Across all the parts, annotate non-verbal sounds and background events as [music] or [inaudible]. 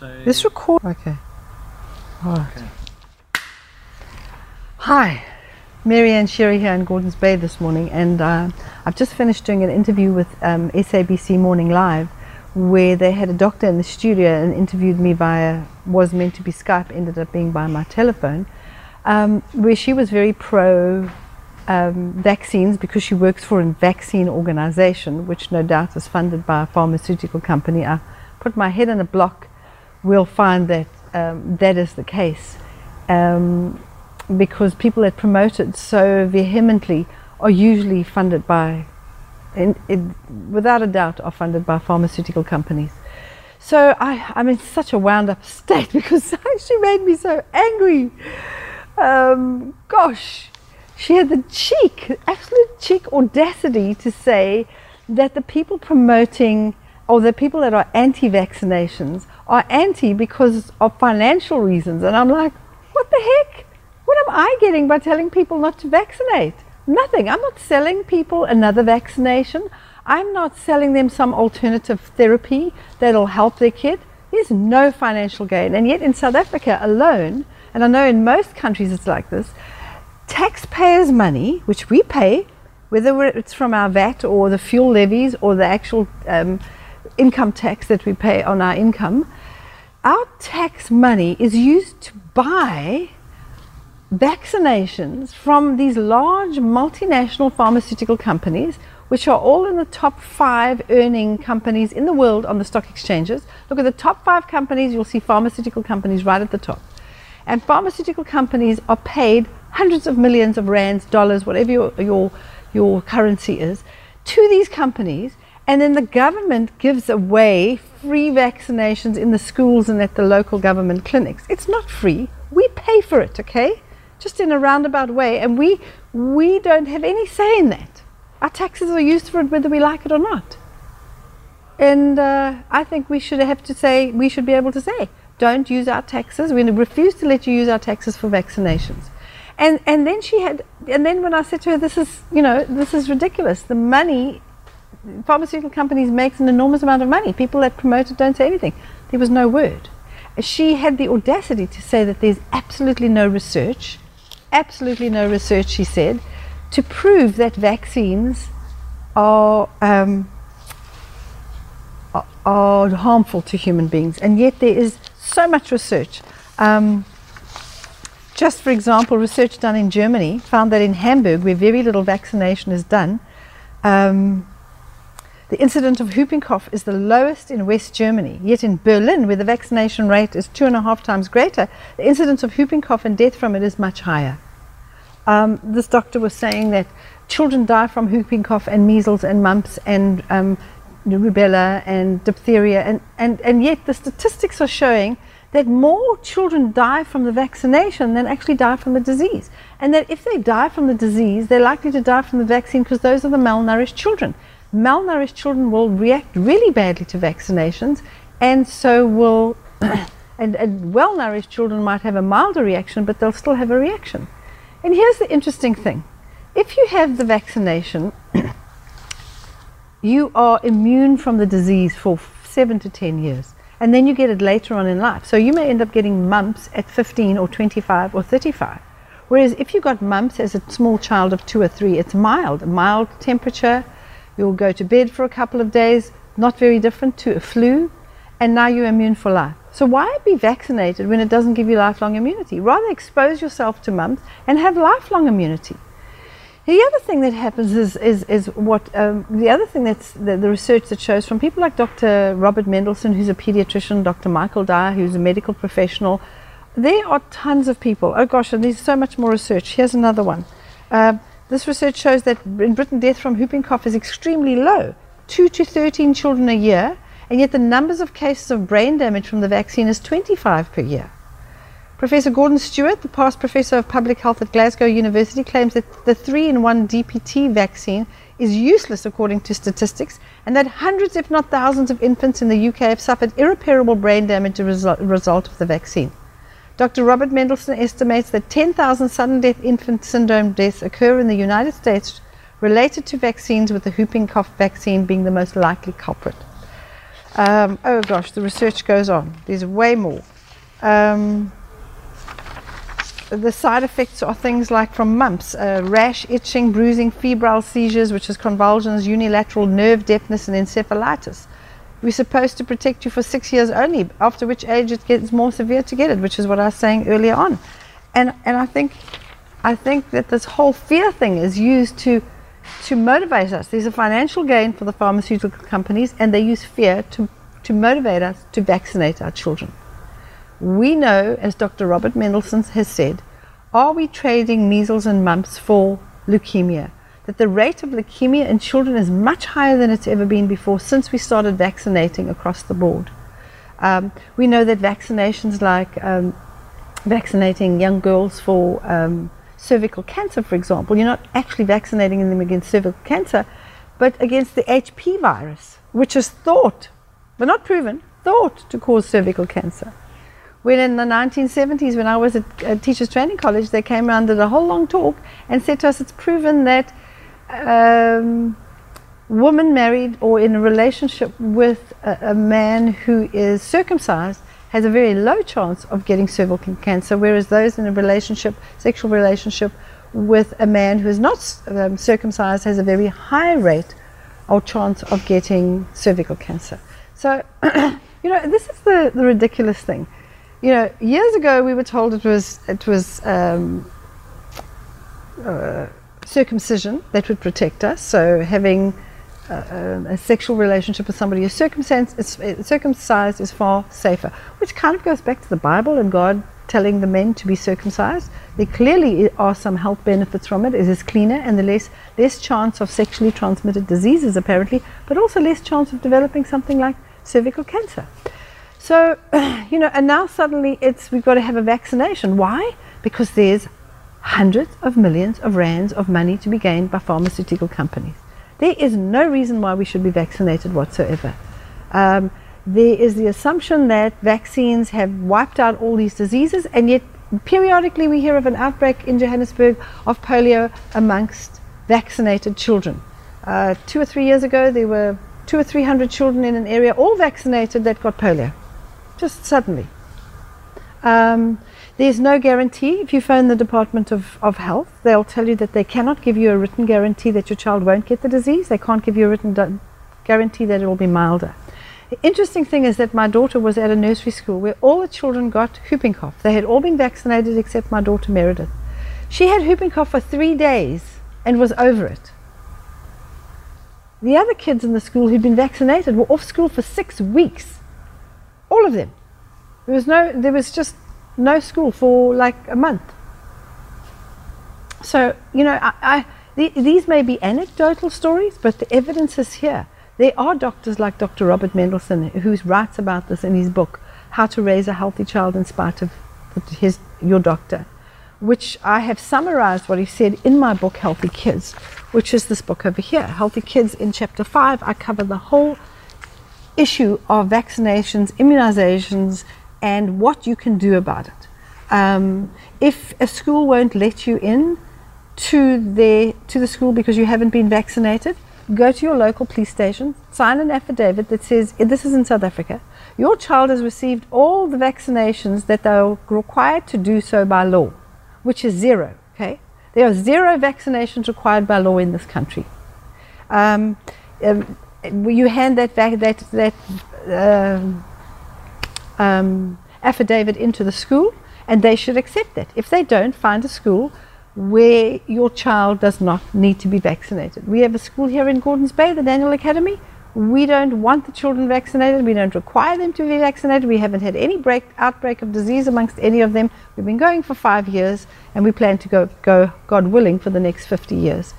This record. Okay. All right. Okay. Hi, Mary Ann Sherry here in Gordon's Bay this morning, and uh, I've just finished doing an interview with um, SABC Morning Live, where they had a doctor in the studio and interviewed me via was meant to be Skype, ended up being by my telephone, um, where she was very pro. Um, vaccines because she works for a vaccine organization, which no doubt is funded by a pharmaceutical company. I put my head in a block, we'll find that um, that is the case. Um, because people that promote it so vehemently are usually funded by, without a doubt, are funded by pharmaceutical companies. So I, I'm in such a wound up [laughs] state because [laughs] she made me so angry. Um, gosh, she had the cheek, absolute cheek audacity to say that the people promoting or the people that are anti vaccinations are anti because of financial reasons. And I'm like, what the heck? What am I getting by telling people not to vaccinate? Nothing. I'm not selling people another vaccination. I'm not selling them some alternative therapy that'll help their kid. There's no financial gain. And yet in South Africa alone, and I know in most countries it's like this, taxpayers' money, which we pay, whether it's from our VAT or the fuel levies or the actual um, income tax that we pay on our income, our tax money is used to buy vaccinations from these large multinational pharmaceutical companies, which are all in the top five earning companies in the world on the stock exchanges. Look at the top five companies, you'll see pharmaceutical companies right at the top. And pharmaceutical companies are paid hundreds of millions of rands, dollars, whatever your, your, your currency is, to these companies. And then the government gives away free vaccinations in the schools and at the local government clinics. It's not free. We pay for it, okay? Just in a roundabout way. And we, we don't have any say in that. Our taxes are used for it whether we like it or not. And uh, I think we should have to say, we should be able to say, don't use our taxes. We refuse to let you use our taxes for vaccinations. And, and then she had, and then when I said to her, this is, you know, this is ridiculous. The money, pharmaceutical companies makes an enormous amount of money. People that promote it don't say anything. There was no word. She had the audacity to say that there's absolutely no research, absolutely no research, she said, to prove that vaccines are, um, are, are harmful to human beings. And yet there is so much research. Um, just for example, research done in Germany found that in Hamburg, where very little vaccination is done, um, the incidence of whooping cough is the lowest in West Germany. Yet in Berlin, where the vaccination rate is two and a half times greater, the incidence of whooping cough and death from it is much higher. Um, this doctor was saying that children die from whooping cough and measles and mumps and um, rubella and diphtheria, and, and, and yet the statistics are showing that more children die from the vaccination than actually die from the disease. And that if they die from the disease, they're likely to die from the vaccine because those are the malnourished children. Malnourished children will react really badly to vaccinations, and so will, [clears throat] and, and well nourished children might have a milder reaction, but they'll still have a reaction. And here's the interesting thing if you have the vaccination, [clears throat] you are immune from the disease for seven to 10 years and then you get it later on in life. So you may end up getting mumps at 15 or 25 or 35. Whereas if you got mumps as a small child of two or three, it's mild, mild temperature. You'll go to bed for a couple of days, not very different to a flu, and now you're immune for life. So why be vaccinated when it doesn't give you lifelong immunity? Rather expose yourself to mumps and have lifelong immunity. The other thing that happens is, is, is what um, the other thing that's the, the, research that shows from people like Dr. Robert Mendelsohn, who's a pediatrician, Dr. Michael Dyer, who's a medical professional. There are tons of people. Oh gosh, and there's so much more research. Here's another one. Uh, this research shows that in Britain, death from whooping cough is extremely low 2 to 13 children a year, and yet the numbers of cases of brain damage from the vaccine is 25 per year. Professor Gordon Stewart, the past professor of public health at Glasgow University, claims that the 3 in 1 DPT vaccine is useless according to statistics, and that hundreds, if not thousands, of infants in the UK have suffered irreparable brain damage as a result of the vaccine. Dr. Robert Mendelsohn estimates that 10,000 sudden death infant syndrome deaths occur in the United States related to vaccines, with the whooping cough vaccine being the most likely culprit. Um, oh gosh, the research goes on. There's way more. Um, the side effects are things like from mumps, uh, rash, itching, bruising, febrile seizures, which is convulsions, unilateral nerve deafness, and encephalitis. We're supposed to protect you for six years only, after which age it gets more severe to get it, which is what I was saying earlier on. And, and I, think, I think that this whole fear thing is used to, to motivate us. There's a financial gain for the pharmaceutical companies, and they use fear to, to motivate us to vaccinate our children. We know, as Dr. Robert Mendelsohn has said, are we trading measles and mumps for leukemia? That the rate of leukemia in children is much higher than it's ever been before since we started vaccinating across the board. Um, we know that vaccinations like um, vaccinating young girls for um, cervical cancer, for example, you're not actually vaccinating them against cervical cancer, but against the HP virus, which is thought, but not proven, thought to cause cervical cancer. When in the 1970s, when I was at a teachers training college, they came around did a whole long talk and said to us, it's proven that um, woman married or in a relationship with a, a, man who is circumcised has a very low chance of getting cervical cancer, whereas those in a relationship, sexual relationship with a man who is not um, circumcised has a very high rate or chance of getting cervical cancer. So, [clears throat] you know, this is the, the ridiculous thing you know, years ago we were told it was it was um, uh, circumcision that would protect us. So having uh, a sexual relationship with somebody who's circumcised is, circumcised is far safer, which kind of goes back to the Bible and God telling the men to be circumcised. There clearly are some health benefits from it. It is cleaner and the less less chance of sexually transmitted diseases apparently, but also less chance of developing something like cervical cancer. So, [clears throat] you know, and now suddenly it's we've got to have a vaccination. Why? Because there's hundreds of millions of rands of money to be gained by pharmaceutical companies. There is no reason why we should be vaccinated whatsoever. Um, there is the assumption that vaccines have wiped out all these diseases, and yet periodically we hear of an outbreak in Johannesburg of polio amongst vaccinated children. Uh, two or three years ago, there were two or three hundred children in an area all vaccinated that got polio just suddenly. Um, there's no guarantee. If you phone the Department of, of Health, they'll tell you that they cannot give you a written guarantee that your child won't get the disease. They can't give you a written guarantee that it will be milder. The interesting thing is that my daughter was at a nursery school where all the children got whooping cough. They had all been vaccinated except my daughter Meredith. She had whooping cough for three days and was over it. The other kids in the school who'd been vaccinated were off school for six weeks all of them. There was no, there was just no school for like a month. So you know, I, I the, these may be anecdotal stories, but the evidence is here. There are doctors like Dr. Robert Mendelsohn who writes about this in his book, How to Raise a Healthy Child in Spite of his, your doctor, which I have summarized what he said in my book, Healthy Kids, which is this book over here. Healthy Kids in chapter 5, I cover the whole issue of vaccinations, immunizations, and what you can do about it. Um, if a school won't let you in to the, to the school because you haven't been vaccinated, go to your local police station, sign an affidavit that says, this is in South Africa, your child has received all the vaccinations that they're required to do so by law, which is zero, okay? There are zero vaccinations required by law in this country. Um, um, you hand that that that um, um, affidavit into the school, and they should accept that. If they don't, find a school where your child does not need to be vaccinated. We have a school here in Gordons Bay, the Daniel Academy. We don't want the children vaccinated. We don't require them to be vaccinated. We haven't had any break, outbreak of disease amongst any of them. We've been going for five years, and we plan to go, go God willing, for the next 50 years.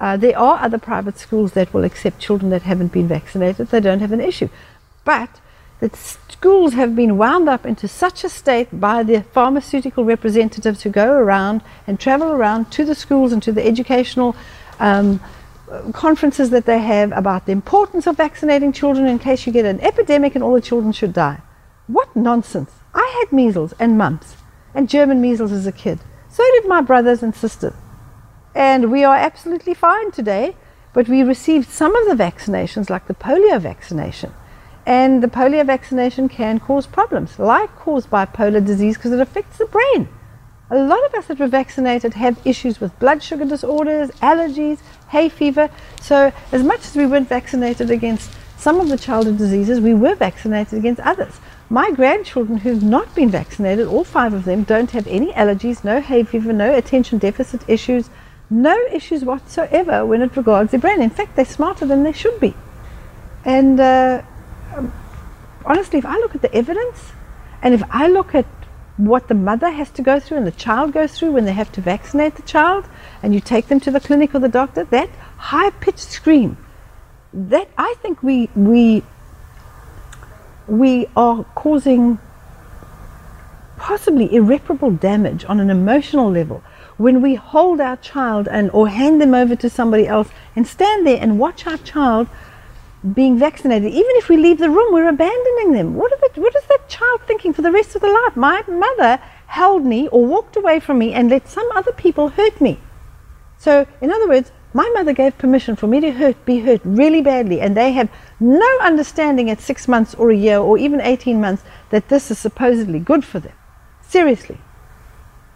Uh, there are other private schools that will accept children that haven't been vaccinated. They don't have an issue. But the schools have been wound up into such a state by the pharmaceutical representatives who go around and travel around to the schools and to the educational um, conferences that they have about the importance of vaccinating children in case you get an epidemic and all the children should die. What nonsense! I had measles and mumps and German measles as a kid. So did my brothers and sisters and we are absolutely fine today. But we received some of the vaccinations, like the polio vaccination, And the polio vaccination can cause problems, like cause bipolar disease, because it affects the brain. A lot of us that were vaccinated have issues with blood sugar disorders, allergies, hay fever. So, as much as we weren't vaccinated against some of the childhood diseases, we were vaccinated against others. My grandchildren who've not been vaccinated, all five of them, don't have any allergies, no hay fever, no attention deficit issues, no issues whatsoever when it regards their brain. In fact, they're smarter than they should be. And uh, Um, honestly, if I look at the evidence and if I look at what the mother has to go through and the child goes through when they have to vaccinate the child and you take them to the clinic or the doctor, that high pitched scream, that I think we, we, we are causing possibly irreparable damage on an emotional level when we hold our child and or hand them over to somebody else and stand there and watch our child being vaccinated, even if we leave the room, we're abandoning them. What, the, what is that child thinking for the rest of their life? My mother held me or walked away from me and let some other people hurt me. So, in other words, my mother gave permission for me to hurt, be hurt really badly, and they have no understanding at six months or a year or even 18 months that this is supposedly good for them. Seriously.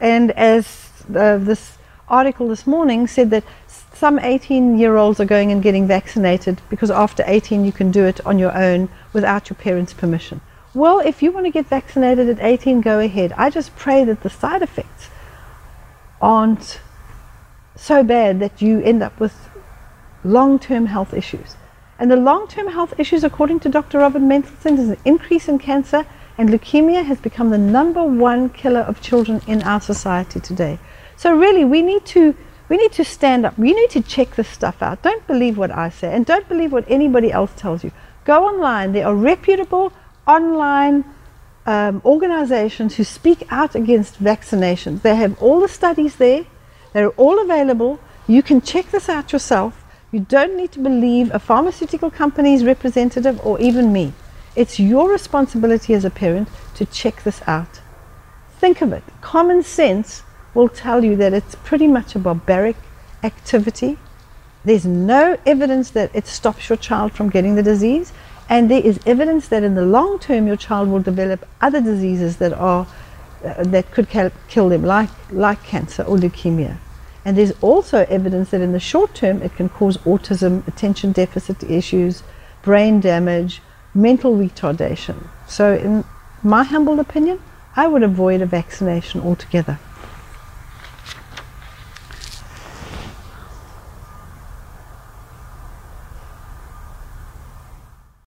And as uh, this article this morning said that some 18 year olds are going and getting vaccinated because after 18 you can do it on your own without your parents' permission. Well, if you want to get vaccinated at 18, go ahead. I just pray that the side effects aren't so bad that you end up with long term health issues. And the long term health issues, according to Dr. Robert Mendelsohn, is an increase in cancer, and leukemia has become the number one killer of children in our society today. So, really, we need to we need to stand up. We need to check this stuff out. Don't believe what I say and don't believe what anybody else tells you. Go online. There are reputable online um, organizations who speak out against vaccinations. They have all the studies there, they're all available. You can check this out yourself. You don't need to believe a pharmaceutical company's representative or even me. It's your responsibility as a parent to check this out. Think of it. Common sense will tell you that it's pretty much a barbaric activity. There's no evidence that it stops your child from getting the disease, and there is evidence that in the long term your child will develop other diseases that are uh, that could kill them, like like cancer or leukemia. And there's also evidence that in the short term it can cause autism, attention deficit issues, brain damage, mental retardation. So, in my humble opinion, I would avoid a vaccination altogether.